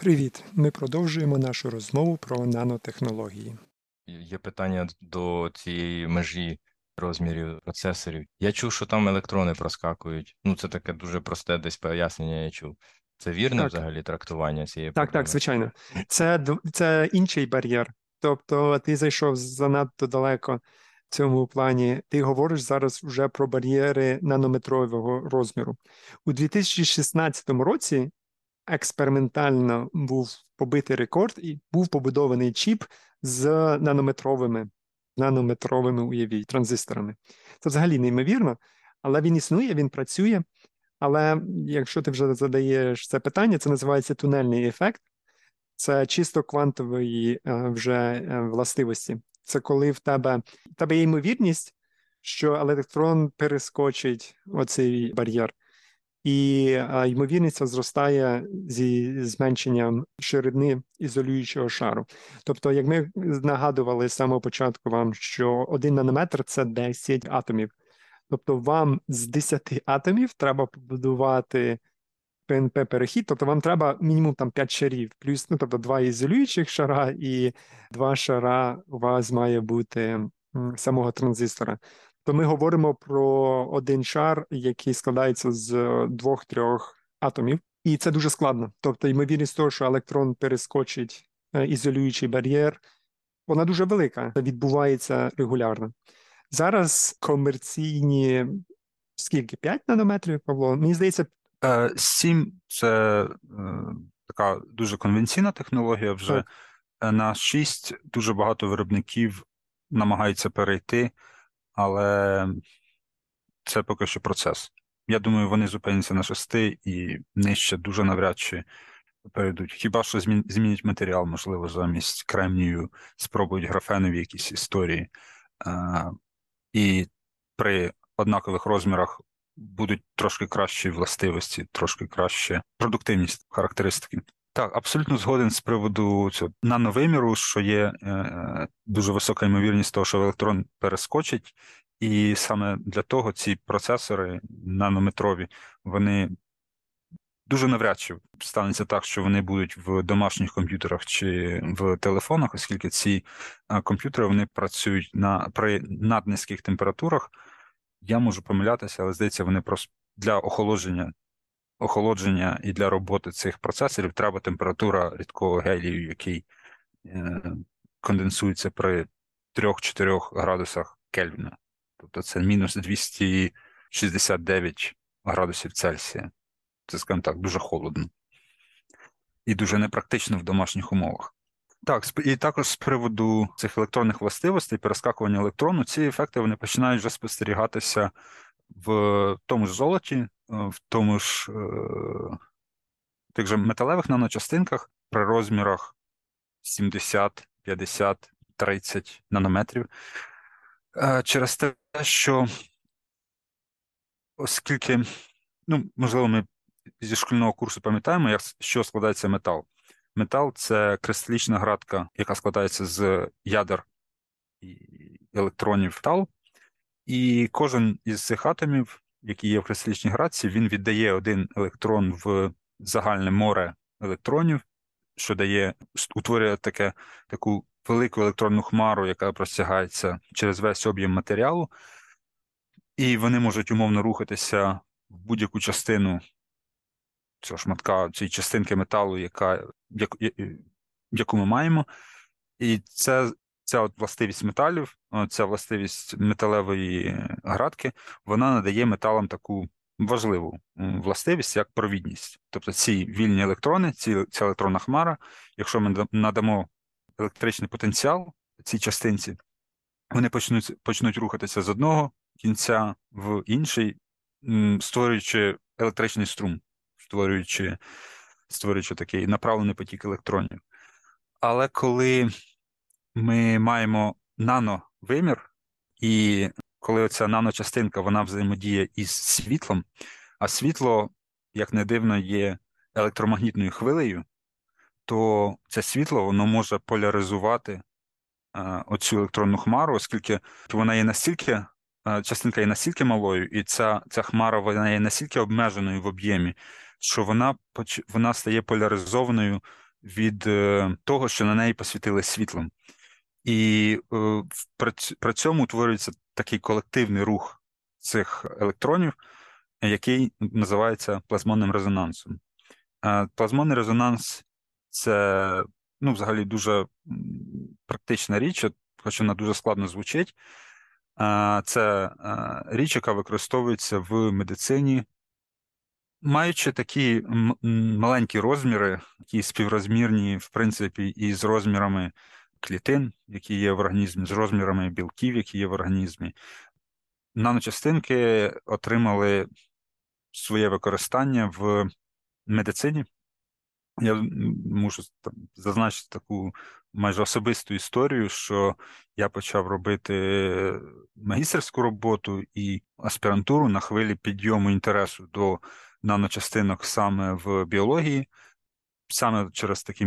Привіт! Ми продовжуємо нашу розмову про нанотехнології. Є питання до цієї межі розмірів процесорів. Я чув, що там електрони проскакують. Ну, це таке дуже просте десь пояснення. Я чув. Це вірне Так. взагалі трактування цієї Так, так, звичайно. Це, це інший бар'єр. Тобто ти зайшов занадто далеко в цьому плані. Ти говориш зараз вже про бар'єри нанометрового розміру. У 2016 році експериментально був побитий рекорд і був побудований чіп з нанометровими, нанометровими, уявіть, транзисторами. Це взагалі неймовірно, але він існує, він працює. Але якщо ти вже задаєш це питання, це називається тунельний ефект. Це чисто квантової е, вже е, властивості. Це коли в тебе, в тебе є ймовірність, що електрон перескочить оцей бар'єр, і ймовірність зростає зі зменшенням ширини ізолюючого шару. Тобто, як ми нагадували з самого початку вам, що один нанометр це 10 атомів. Тобто вам з 10 атомів треба побудувати ПНП-перехід, тобто вам треба мінімум там 5 шарів, плюс ну, тобто два ізолюючих шара і два шара у вас має бути самого транзистора. То ми говоримо про один шар, який складається з двох-трьох атомів, і це дуже складно. Тобто, ймовірність того, що електрон перескочить е, ізолюючий бар'єр, вона дуже велика, відбувається регулярно. Зараз комерційні скільки? 5 нанометрів, Павло? Мені здається, Е, Сім це е, така дуже конвенційна технологія. Вже Так. Е, на 6 дуже багато виробників намагаються перейти, але це поки що процес. Я думаю, вони зупиняться на 6 і нижче дуже навряд чи перейдуть. Хіба що змінять матеріал, можливо, замість кремнію спробують графенові якісь історії. Е, І при однакових розмірах будуть трошки кращі властивості, трошки краще продуктивність характеристики. Так, абсолютно згоден з приводу цього нановиміру, що є е, дуже висока ймовірність того, що електрон перескочить, і саме для того ці процесори нанометрові, вони дуже навряд чи станеться так, що вони будуть в домашніх комп'ютерах чи в телефонах, оскільки ці е, комп'ютери вони працюють на при наднизьких температурах. Я можу помилятися, але здається, вони просто для охолодження, охолодження і для роботи цих процесорів треба температура рідкого гелію, який е, конденсується при 3-4 градусах Кельвіна. Тобто це мінус 269 градусів Цельсія. Це, скажімо так, дуже холодно. І дуже непрактично в домашніх умовах. Так, і також з приводу цих електронних властивостей, перескакування електрону, ці ефекти вони починають вже спостерігатися в тому ж золоті, в тому ж е, тих же металевих наночастинках при розмірах 70, 50, 30 нанометрів. Е, Через те, що оскільки, ну, можливо, ми зі шкільного курсу пам'ятаємо, як, що складається метал. Метал це кристалічна градка, яка складається з ядер електронів металу. І кожен із цих атомів, які є в кристалічній градці, він віддає один електрон в загальне море електронів, що дає, утворює таке, таку велику електронну хмару, яка простягається через весь об'єм матеріалу, і вони можуть умовно рухатися в будь-яку частину цього шматка, цієї частинки металу, яка, яку, яку ми маємо. І це, ця от властивість металів, ця властивість металевої градки, вона надає металам таку важливу властивість, як провідність. Тобто ці вільні електрони, ці, ця електронна хмара, якщо ми надамо електричний потенціал цій частинці, вони почнуть, почнуть рухатися з одного кінця в інший, створюючи електричний струм, створюючи, створюючи такий направлений потік електронів. Але коли ми маємо нановимір, і коли оця наночастинка вона взаємодіє із світлом, а світло, як не дивно, є електромагнітною хвилею, то це світло воно може поляризувати оцю електронну хмару, оскільки вона є настільки, частинка є настільки малою, і ця, ця хмара вона є настільки обмеженою в об'ємі, що вона, вона стає поляризованою від е, того, що на неї посвітили світлом. І е, при цьому утворюється такий колективний рух цих електронів, який називається плазмонним резонансом. Плазмонний резонанс це ну, взагалі дуже практична річ, хоч вона дуже складно звучить. Це річ, яка використовується в медицині, маючи такі маленькі розміри, які співрозмірні, в принципі, із розмірами клітин, які є в організмі, з розмірами білків, які є в організмі. Наночастинки отримали своє використання в медицині. Я мушу зазначити таку майже особисту історію, що я почав робити магістерську роботу і аспірантуру на хвилі підйому інтересу до наночастинок саме в біології саме через такий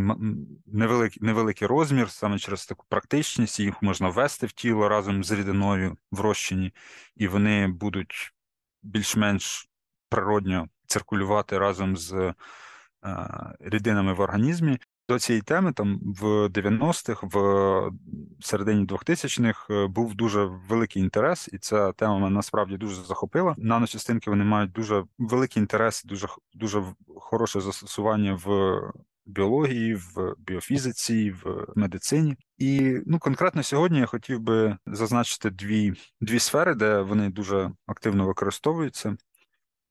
невеликий невеликий розмір, саме через таку практичність, їх можна ввести в тіло разом з рідиною в розчині, і вони будуть більш-менш природньо циркулювати разом з е, рідинами в організмі. До цієї теми там в 90-х, в середині 2000-х е, був дуже великий інтерес, і ця тема мене насправді дуже захопила. Наночастинки вони мають дуже великий інтерес, дуже дуже хороше застосування в біології, в біофізиці, в медицині. І ну конкретно сьогодні я хотів би зазначити дві, дві сфери, де вони дуже активно використовуються.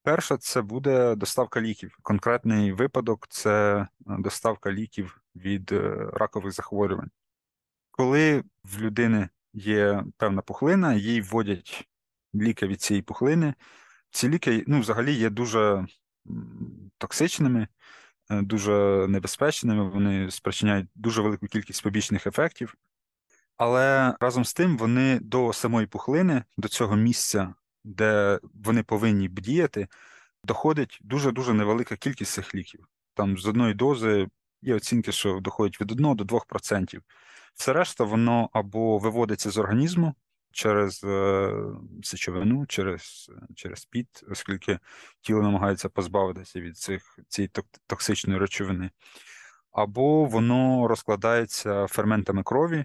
Перша це буде доставка ліків. Конкретний випадок це е, доставка ліків від е, ракових захворювань. Коли в людини є певна пухлина, їй вводять ліки від цієї пухлини. Ці ліки ну, взагалі є дуже токсичними, е, дуже небезпечними, вони спричиняють дуже велику кількість побічних ефектів. Але разом з тим вони до самої пухлини, до цього місця де вони повинні бдіяти, доходить дуже-дуже невелика кількість цих ліків. Там з одної дози є оцінки, що доходить від 1 до 2%. Все решта, воно або виводиться з організму через е, сечовину, через через піт, оскільки тіло намагається позбавитися від цих, цієї токсичної речовини, або воно розкладається ферментами крові,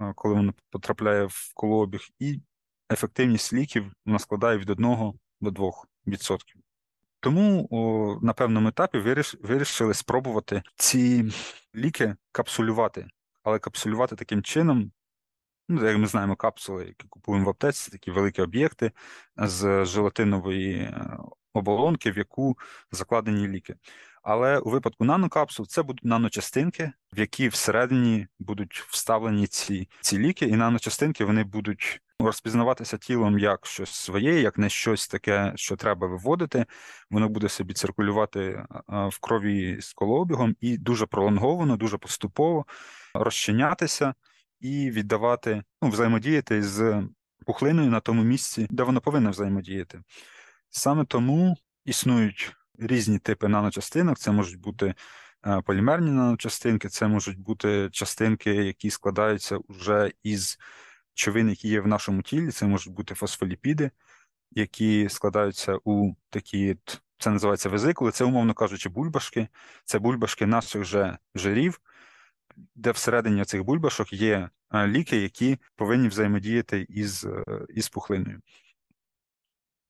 е, коли воно потрапляє в колообіг, і ефективність ліків вона складає від 1 до 2%. Тому о, на певному етапі виріш, вирішили спробувати ці ліки капсулювати, але капсулювати таким чином, ну, як ми знаємо, капсули, які купуємо в аптеці, такі великі об'єкти з желатинової е, оболонки, в яку закладені ліки. Але у випадку нанокапсул це будуть наночастинки, в які всередині будуть вставлені ці ці ліки, і наночастинки вони будуть розпізнаватися тілом як щось своє, як не щось таке, що треба виводити. Воно буде собі циркулювати в крові з колообігом і дуже пролонговано, дуже поступово розчинятися і віддавати, ну, взаємодіяти з пухлиною на тому місці, де воно повинно взаємодіяти. Саме тому існують різні типи наночастинок. Це можуть бути е, полімерні наночастинки, це можуть бути частинки, які складаються вже із човин, які є в нашому тілі. Це можуть бути фосфоліпіди, які складаються у такі, це називається везикули, це, умовно кажучи, бульбашки. Це бульбашки наших же жирів, де всередині цих бульбашок є е, ліки, які повинні взаємодіяти із, е, із пухлиною.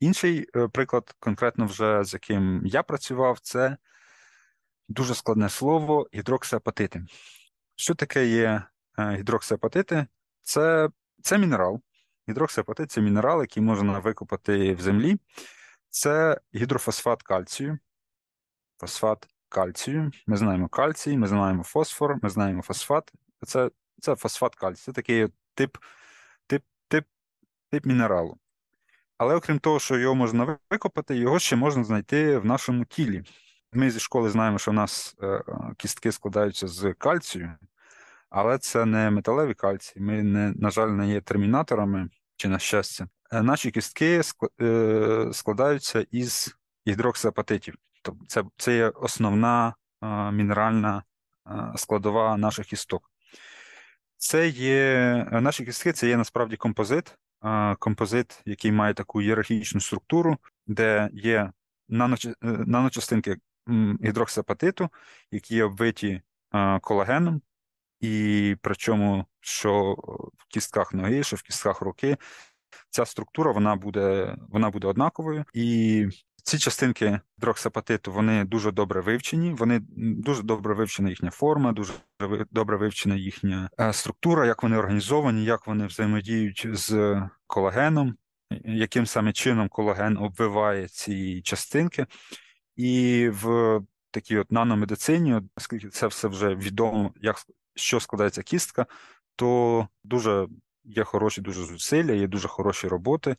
Інший е, приклад, конкретно вже з яким я працював, це дуже складне слово гідроксиапатити. Що таке є гідроксиапатити? Це це мінерал. Гідроксиапатит це мінерал, який можна викопати в землі. Це гідрофосфат кальцію. Фосфат кальцію. Ми знаємо кальцій, ми знаємо фосфор, ми знаємо фосфат. Це це фосфат кальцію. Це такий тип, тип, тип, тип мінералу. Але окрім того, що його можна викопати, його ще можна знайти в нашому тілі. Ми зі школи знаємо, що у нас е, кістки складаються з кальцію, але це не металеві кальції. Ми, не, на жаль, не є термінаторами чи на щастя. Е, наші кістки складаються із гідроксиапатитів. Тобто це це є основна мінеральна складова наших кісток. Це є наші кістки, це є насправді композит композит, який має таку ієрархічну структуру, де є е, наночастинки гідроксиапатиту, які є оббиті е, колагеном, і причому, що в кістках ноги, що в кістках руки, ця структура вона буде, вона буде однаковою. І ці частинки дроксапатиту вони дуже добре вивчені, вони дуже добре вивчена їхня форма, дуже добре вивчена їхня е, структура, як вони організовані, як вони взаємодіють з колагеном, яким саме чином колаген обвиває ці частинки. І в такій от наномедицині, оскільки це все вже відомо, як що складається кістка, то дуже є хороші дуже зусилля, є дуже хороші роботи,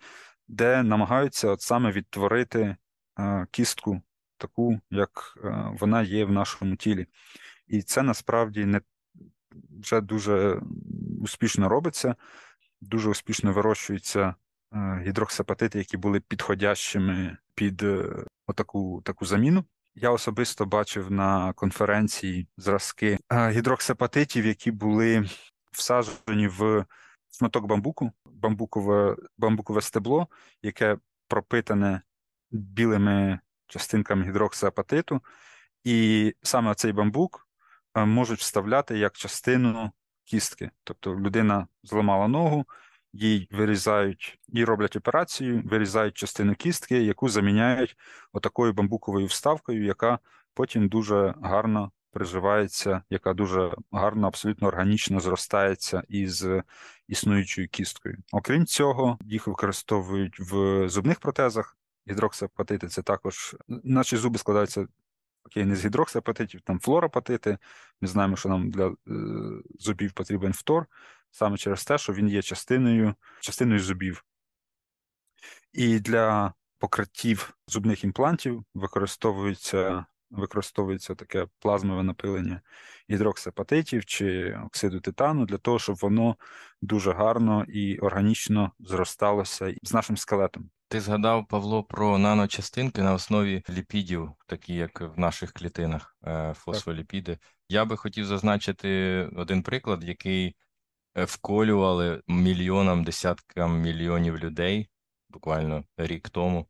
де намагаються от саме відтворити е, кістку таку, як е, вона є в нашому тілі. І це насправді не вже дуже успішно робиться, дуже успішно вирощуються е, гідроксапатити, які були підходящими під отаку таку заміну. Я особисто бачив на конференції зразки е, гідроксапатитів, які були всаджені в шматок бамбуку, бамбукове бамбукове стебло, яке пропитане білими частинками гідроксиапатиту, і саме цей бамбук е, можуть вставляти як частину кістки. Тобто людина зламала ногу, їй вирізають і роблять операцію, вирізають частину кістки, яку заміняють отакою бамбуковою вставкою, яка потім дуже гарно приживається, яка дуже гарно, абсолютно органічно зростається із існуючою кісткою. Окрім цього, їх використовують в зубних протезах. Гідроксиапатити це також наші зуби складаються окей, не з гідроксиапатитів, там флоропатити. Ми знаємо, що нам для е, зубів потрібен фтор, саме через те, що він є частиною, частиною зубів. І для покриттів зубних імплантів використовується використовується таке плазмове напилення гідроксапатитів чи оксиду титану для того, щоб воно дуже гарно і органічно зросталося з нашим скелетом. Ти згадав, Павло, про наночастинки на основі ліпідів, такі як в наших клітинах, е, фосфоліпіди. Я би хотів зазначити один приклад, який вколювали мільйонам, десяткам мільйонів людей буквально рік тому.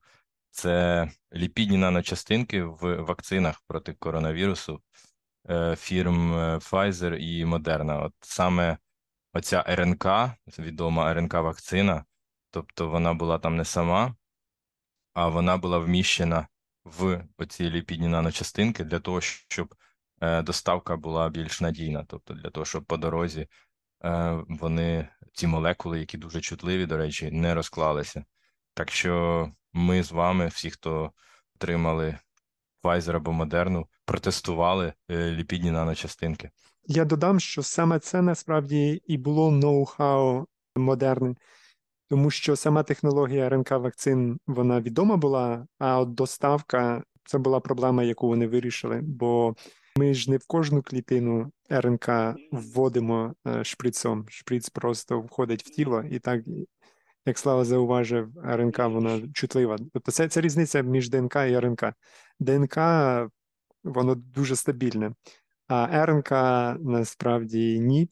Це ліпідні наночастинки в вакцинах проти коронавірусу е, фірм е, Pfizer і Moderna. От саме оця РНК, відома РНК-вакцина, тобто вона була там не сама, а вона була вміщена в оці ліпідні наночастинки для того, щоб е, доставка була більш надійна, тобто для того, щоб по дорозі вони ці молекули, які дуже чутливі, до речі, не розклалися. Так що ми з вами, всі, хто отримали Pfizer або Moderna, протестували е, ліпідні наночастинки. Я додам, що саме це насправді і було ноу-хау модерни, тому що сама технологія РНК вакцин вона відома була, а от доставка це була проблема, яку вони вирішили. Бо ми ж не в кожну клітину РНК вводимо е, шприцом. Шприц просто входить в тіло, і так як Слава зауважив, РНК вона чутлива. Тобто це це різниця між ДНК і РНК. ДНК воно дуже стабільне, а РНК насправді ні.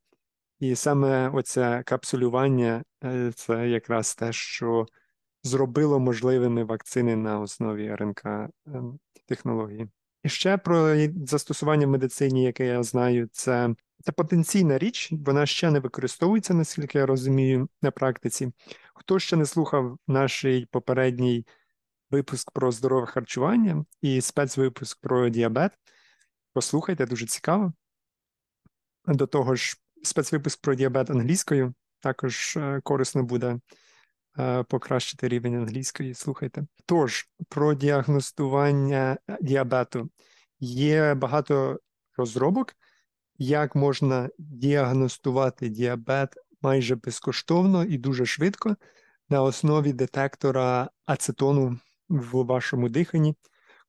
І саме оце капсулювання е, це якраз те, що зробило можливими вакцини на основі РНК ем, технології. І ще про застосування в медицині, яке я знаю, це це потенційна річ, вона ще не використовується, наскільки я розумію, на практиці. Хто ще не слухав наш попередній випуск про здорове харчування і спецвипуск про діабет, послухайте, дуже цікаво. До того ж, спецвипуск про діабет англійською також е, корисно буде покращити рівень англійської. Слухайте. Тож, про діагностування діабету є багато розробок як можна діагностувати діабет майже безкоштовно і дуже швидко на основі детектора ацетону в вашому диханні.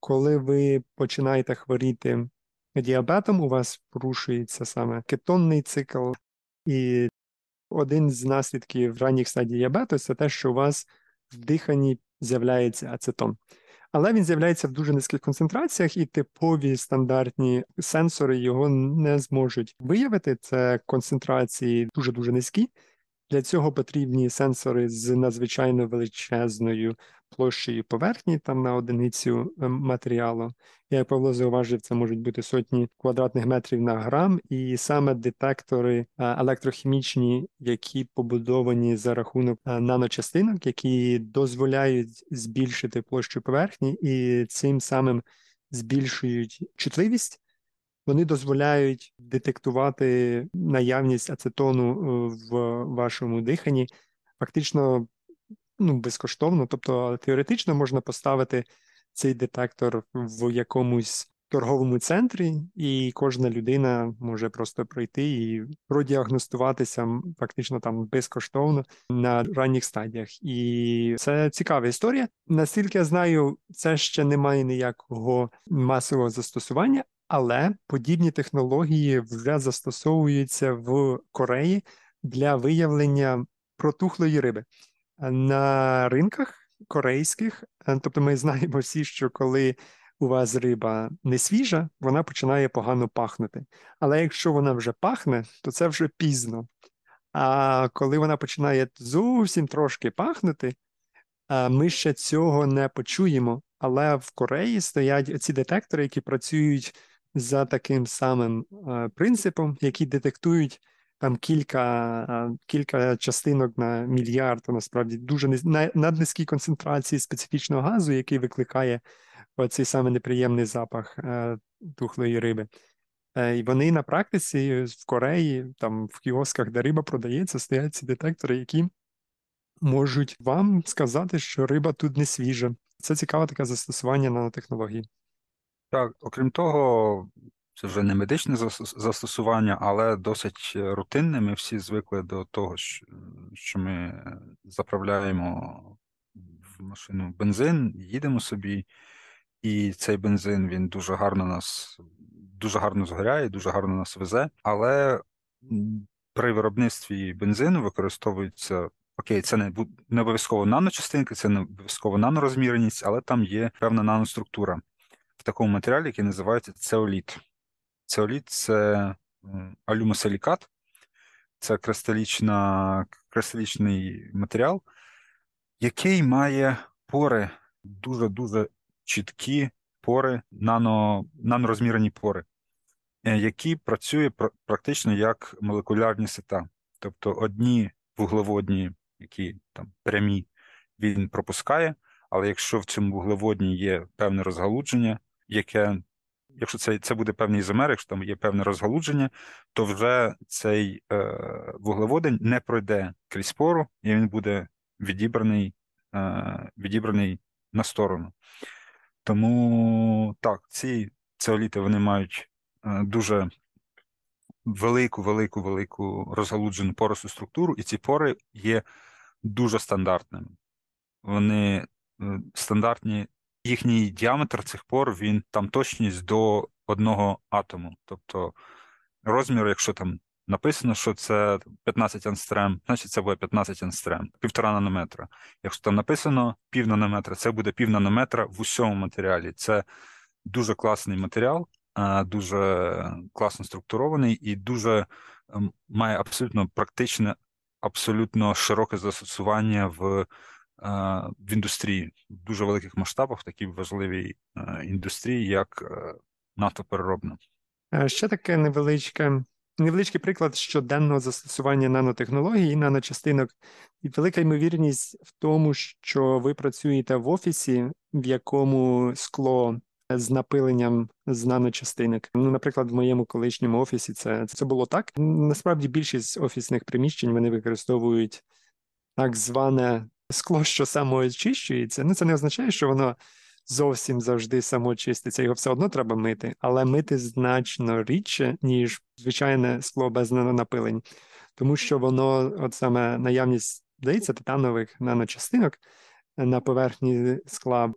Коли ви починаєте хворіти діабетом, у вас порушується саме кетонний цикл, і один з наслідків ранніх стадій діабету це те, що у вас в диханні з'являється ацетон але він з'являється в дуже низьких концентраціях, і типові стандартні сенсори його не зможуть виявити. Це концентрації дуже дуже низькі. Для цього потрібні сенсори з надзвичайно величезною площею поверхні там на одиницю е, матеріалу. Як Павло зауважив, це можуть бути сотні квадратних метрів на грам, і саме детектори е, електрохімічні, які побудовані за рахунок е, наночастинок, які дозволяють збільшити площу поверхні, і цим самим збільшують чутливість. Вони дозволяють детектувати наявність ацетону в вашому диханні, фактично ну, безкоштовно. Тобто теоретично можна поставити цей детектор в якомусь торговому центрі, і кожна людина може просто пройти і продіагностуватися фактично там безкоштовно на ранніх стадіях. І це цікава історія. Наскільки я знаю, це ще не має ніякого масового застосування. Але подібні технології вже застосовуються в Кореї для виявлення протухлої риби на ринках корейських. Е, тобто, ми знаємо всі, що коли у вас риба не свіжа, вона починає погано пахнути. Але якщо вона вже пахне, то це вже пізно. А коли вона починає зовсім трошки пахнути, ми ще цього не почуємо. Але в Кореї стоять ці детектори, які працюють за таким самим е, принципом, які детектують там кілька кілька частинок на мільярд, насправді дуже наднизькій концентрації специфічного газу, який викликає оцей саме неприємний запах е, тухлої риби. Е, і вони на практиці в Кореї, там в кіосках, де риба продається, стоять ці детектори, які можуть вам сказати, що риба тут не свіжа. Це цікаве таке застосування нанотехнології. Так, окрім того, це вже не медичне застосування, але досить рутинне. Ми всі звикли до того, що ми заправляємо в машину бензин, їдемо собі, і цей бензин він дуже гарно нас дуже гарно згоряє, дуже гарно нас везе. Але при виробництві бензину використовується. Окей, це не не обов'язково наночастинки, це не обов'язково нанорозміреність, але там є певна наноструктура в такому матеріалі, який називається цеоліт. Цеоліт це алюмосилікат, це кристалічна, кристалічний матеріал, який має пори, дуже-дуже чіткі пори, нано, нанорозмірені пори, е, які працюють практично як молекулярні сета. Тобто одні вуглеводні, які там прямі, він пропускає, але якщо в цьому вуглеводні є певне розгалудження, яке якщо це це буде певний ізомер, якщо там є певне розгалудження, то вже цей е, вуглеводень не пройде крізь пору, і він буде відібраний е, відібраний на сторону. Тому так, ці цеоліти вони мають е, дуже велику, велику, велику розгалуджену поросу структуру, і ці пори є дуже стандартними. Вони е, стандартні їхній діаметр цих пор він там точність до одного атому. Тобто розмір, якщо там написано, що це 15 анстрем, значить це буде 15 анстрем, півтора нанометра. Якщо там написано пів нанометра, це буде пів нанометра в усьому матеріалі. Це дуже класний матеріал, дуже класно структурований і дуже ем, має абсолютно практичне, абсолютно широке застосування в в індустрії в дуже великих масштабах, в такій важливій індустрії, як е, нафтопереробна. Ще таке невеличке. Невеличкий приклад щоденного застосування нанотехнологій і наночастинок, і велика ймовірність в тому, що ви працюєте в офісі, в якому скло з напиленням з наночастинок. Ну, наприклад, в моєму колишньому офісі це це було так. Насправді більшість офісних приміщень вони використовують так зване скло, що самоочищується, ну це не означає, що воно зовсім завжди самоочиститься, його все одно треба мити, але мити значно рідше, ніж звичайне скло без нанопилень, тому що воно, от саме наявність здається, титанових наночастинок на поверхні скла,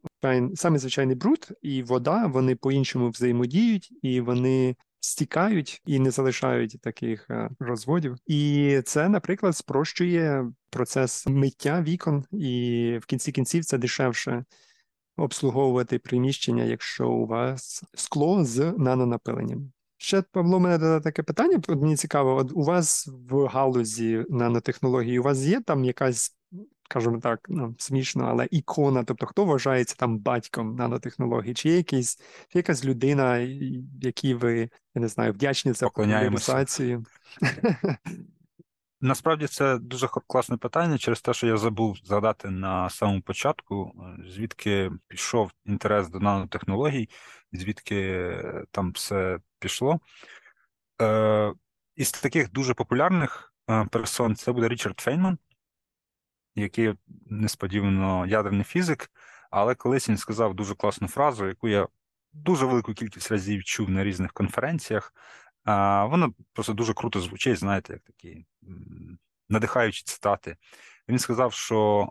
саме звичайний бруд і вода, вони по-іншому взаємодіють, і вони стікають і не залишають таких е, розводів. І це, наприклад, спрощує процес миття вікон, і в кінці кінців це дешевше обслуговувати приміщення, якщо у вас скло з нанонапиленням. Ще Павло, мене таке питання. Мені цікаво, от у вас в галузі нанотехнології, у вас є там якась скажімо так, ну, смішно, але ікона, тобто хто вважається там батьком нанотехнологій? Чи є якийсь, чи якась людина, якій ви, я не знаю, вдячні за популяризацію? Насправді це дуже класне питання через те, що я забув згадати на самому початку, е, звідки пішов інтерес до нанотехнологій, звідки е, там все пішло. Е, із таких дуже популярних е, персон це буде Річард Фейнман, який несподівано ядерний фізик, але колись він сказав дуже класну фразу, яку я дуже велику кількість разів чув на різних конференціях. А, Воно просто дуже круто звучить, знаєте, як такі надихаючі цитати. Він сказав, що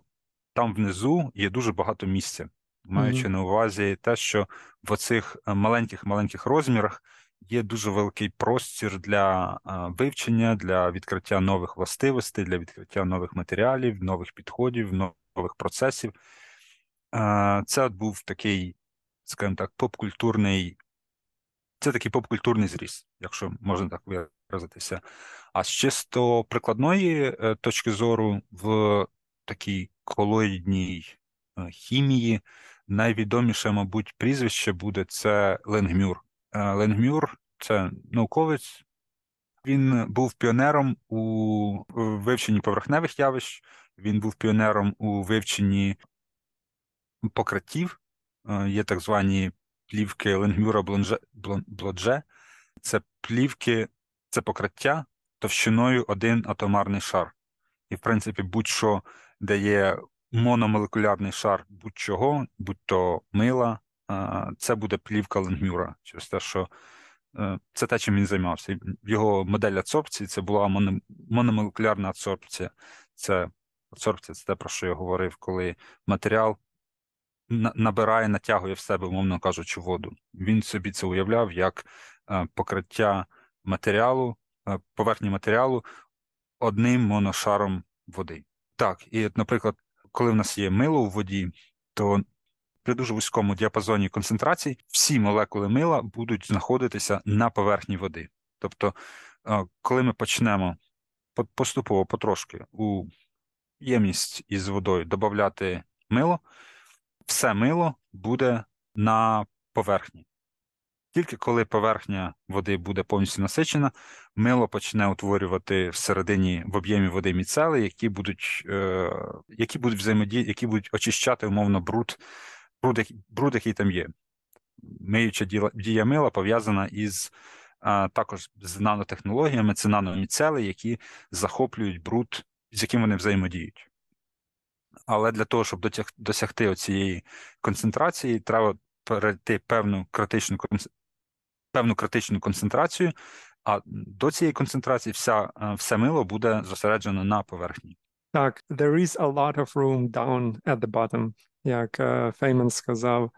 там внизу є дуже багато місця, маючи Мгм. на увазі те, що в оцих маленьких-маленьких розмірах є дуже великий простір для вивчення, для відкриття нових властивостей, для відкриття нових матеріалів, нових підходів, нових процесів. Це був такий, скажімо так, поп-культурний це такий поп-культурний зріст, якщо можна так виразитися. А з чисто прикладної е, точки зору, в такій колоїдній е, хімії найвідоміше, мабуть, прізвище буде це Ленгмюр. Е, Ленгмюр це науковець. Він був піонером у вивченні поверхневих явищ, він був піонером у вивченні покриттів. Е, Є так звані плівки Ленгмюра Блодже. Це плівки, це покриття товщиною один атомарний шар. І, в принципі, будь-що, де є мономолекулярний шар будь-чого, будь-то мила, е, це буде плівка Ленгмюра. Через те, що е, це те, чим він займався. Його модель адсорбції це була мономолекулярна адсорбція. Це адсорбція це те, про що я говорив, коли матеріал набирає, натягує в себе, умовно кажучи, воду. Він собі це уявляв як е, покриття матеріалу, е, поверхні матеріалу одним моношаром води. Так, і, наприклад, коли в нас є мило у воді, то при дуже вузькому діапазоні концентрацій всі молекули мила будуть знаходитися на поверхні води. Тобто, е, коли ми почнемо поступово, потрошки у ємність із водою додати мило, все мило буде на поверхні. Тільки коли поверхня води буде повністю насичена, мило почне утворювати всередині в об'ємі води міцели, які будуть, е, які будуть взаємодіяти, які будуть очищати умовно бруд, бруд, який- там є. Миюча дія мила пов'язана із а, також з нанотехнологіями, це наноміцели, які захоплюють бруд, з яким вони взаємодіють. Але для того, щоб дотяг- досягти оцієї концентрації, треба перейти певну критичну певну критичну концентрацію, а до цієї концентрації вся, все мило буде зосереджено на поверхні. Так, there is a lot of room down at the bottom, як е, Фейман сказав.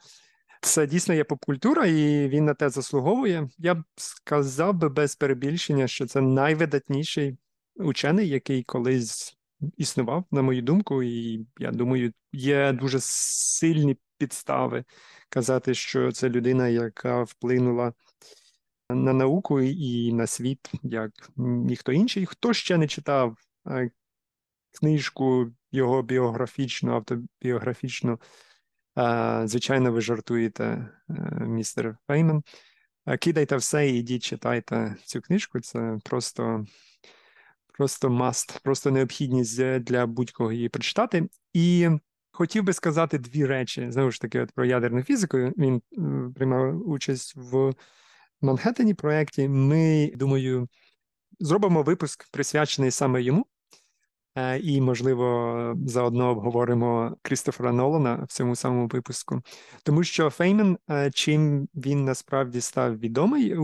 Це дійсно є попкультура, і він на те заслуговує. Я б сказав би без перебільшення, що це найвидатніший учений, який колись існував, на мою думку, і я думаю, є дуже сильні підстави казати, що це людина, яка вплинула на науку і на світ, як ніхто інший. Хто ще не читав е, книжку його біографічну, автобіографічну. Звичайно, ви жартуєте, е, містер Фейман. Кидайте все і йдіть, читайте цю книжку. Це просто, просто must, просто необхідність для будь-кого її прочитати. І хотів би сказати дві речі. Знову ж таки, от про ядерну фізику. Він приймав участь в Манхеттені проєкті. Ми, думаю, зробимо випуск присвячений саме йому. Е, І, можливо, заодно обговоримо Крістофера Нолана в цьому самому випуску. Тому що Феймен, е, чим він насправді став відомий,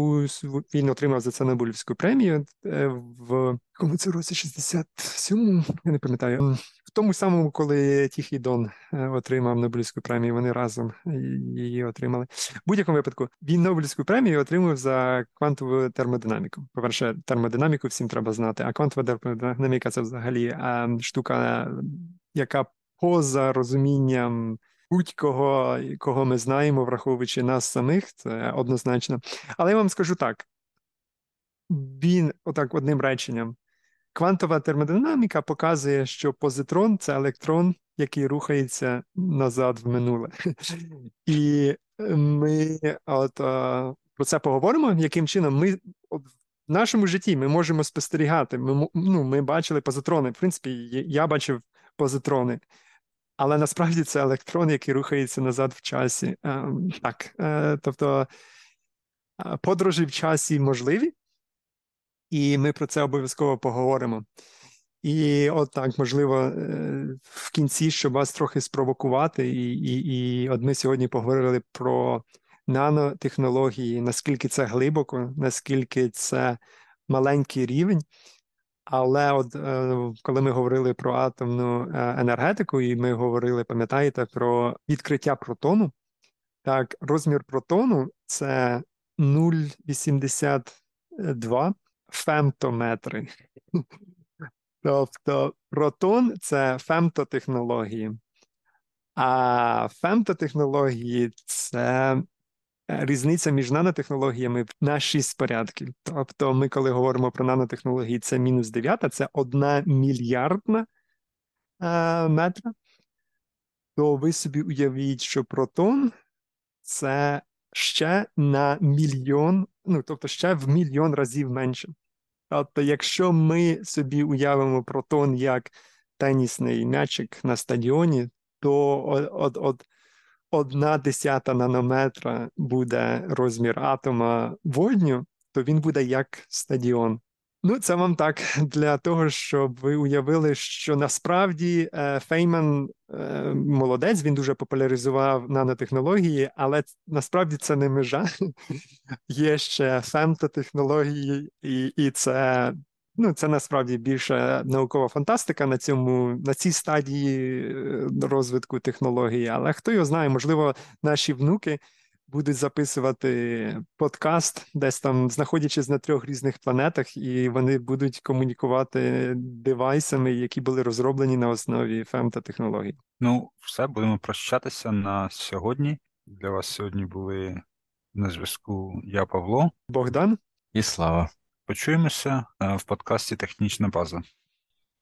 він отримав за це Нобелівську премію е, в якому це році 67-му, я не пам'ятаю. В тому самому, коли Тіхій Дон е, отримав Нобелівську премію, вони разом її отримали. В будь-якому випадку він Нобелівську премію отримав за квантову термодинаміку. По-перше, термодинаміку всім треба знати, а квантова термодинаміка це взагалі е, штука, яка поза розумінням будь-кого, кого ми знаємо, враховуючи нас самих, це однозначно. Але я вам скажу так: він, отак, одним реченням, Квантова термодинаміка показує, що позитрон це електрон, який рухається назад в минуле. І ми от, е, про це поговоримо, яким чином ми в нашому житті ми можемо спостерігати. Ми, ну, ми бачили позитрони. В принципі, я- я бачив позитрони. Але насправді це електрон, який рухається назад в часі. Ем, так, е, тобто е, подорожі в часі можливі, і ми про це обов'язково поговоримо. І от так, можливо, е, в кінці, щоб вас трохи спровокувати, і, і, і от ми сьогодні поговорили про нанотехнології, наскільки це глибоко, наскільки це маленький рівень. Але от е, коли ми говорили про атомну е, енергетику, і ми говорили, пам'ятаєте, про відкриття протону, так, розмір протону це 0,82 фемтометри. Тобто протон це фемтотехнології, а фемтотехнології це е, різниця між нанотехнологіями на 6 порядків. Тобто, ми, коли говоримо про нанотехнології, це мінус 9, це одна мільярдна е, метра. То ви собі уявіть, що протон це ще на мільйон, ну тобто ще в мільйон разів менше. Тобто, якщо ми собі уявимо протон як тенісний м'ячик на стадіоні, то от, от, одна десята нанометра буде розмір атома водню, то він буде як стадіон. Ну, це вам так для того, щоб ви уявили, що насправді е, Фейман е, молодець, він дуже популяризував нанотехнології, але насправді це не межа. Є ще фемтотехнології, і, і це, ну, це насправді більше наукова фантастика на цьому, на цій стадії е, розвитку технології. Але хто його знає, можливо, наші внуки будуть записувати подкаст, десь там знаходячись на трьох різних планетах, і вони будуть комунікувати девайсами, які були розроблені на основі фемтотехнологій. Ну, все, будемо прощатися на сьогодні. Для вас сьогодні були на зв'язку я, Павло. Богдан, І слава. Почуємося е, в подкасті Технічна база.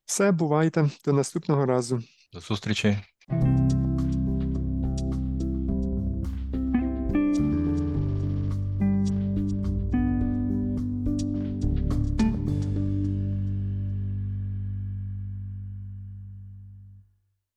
все, бувайте, до наступного разу. До зустрічі.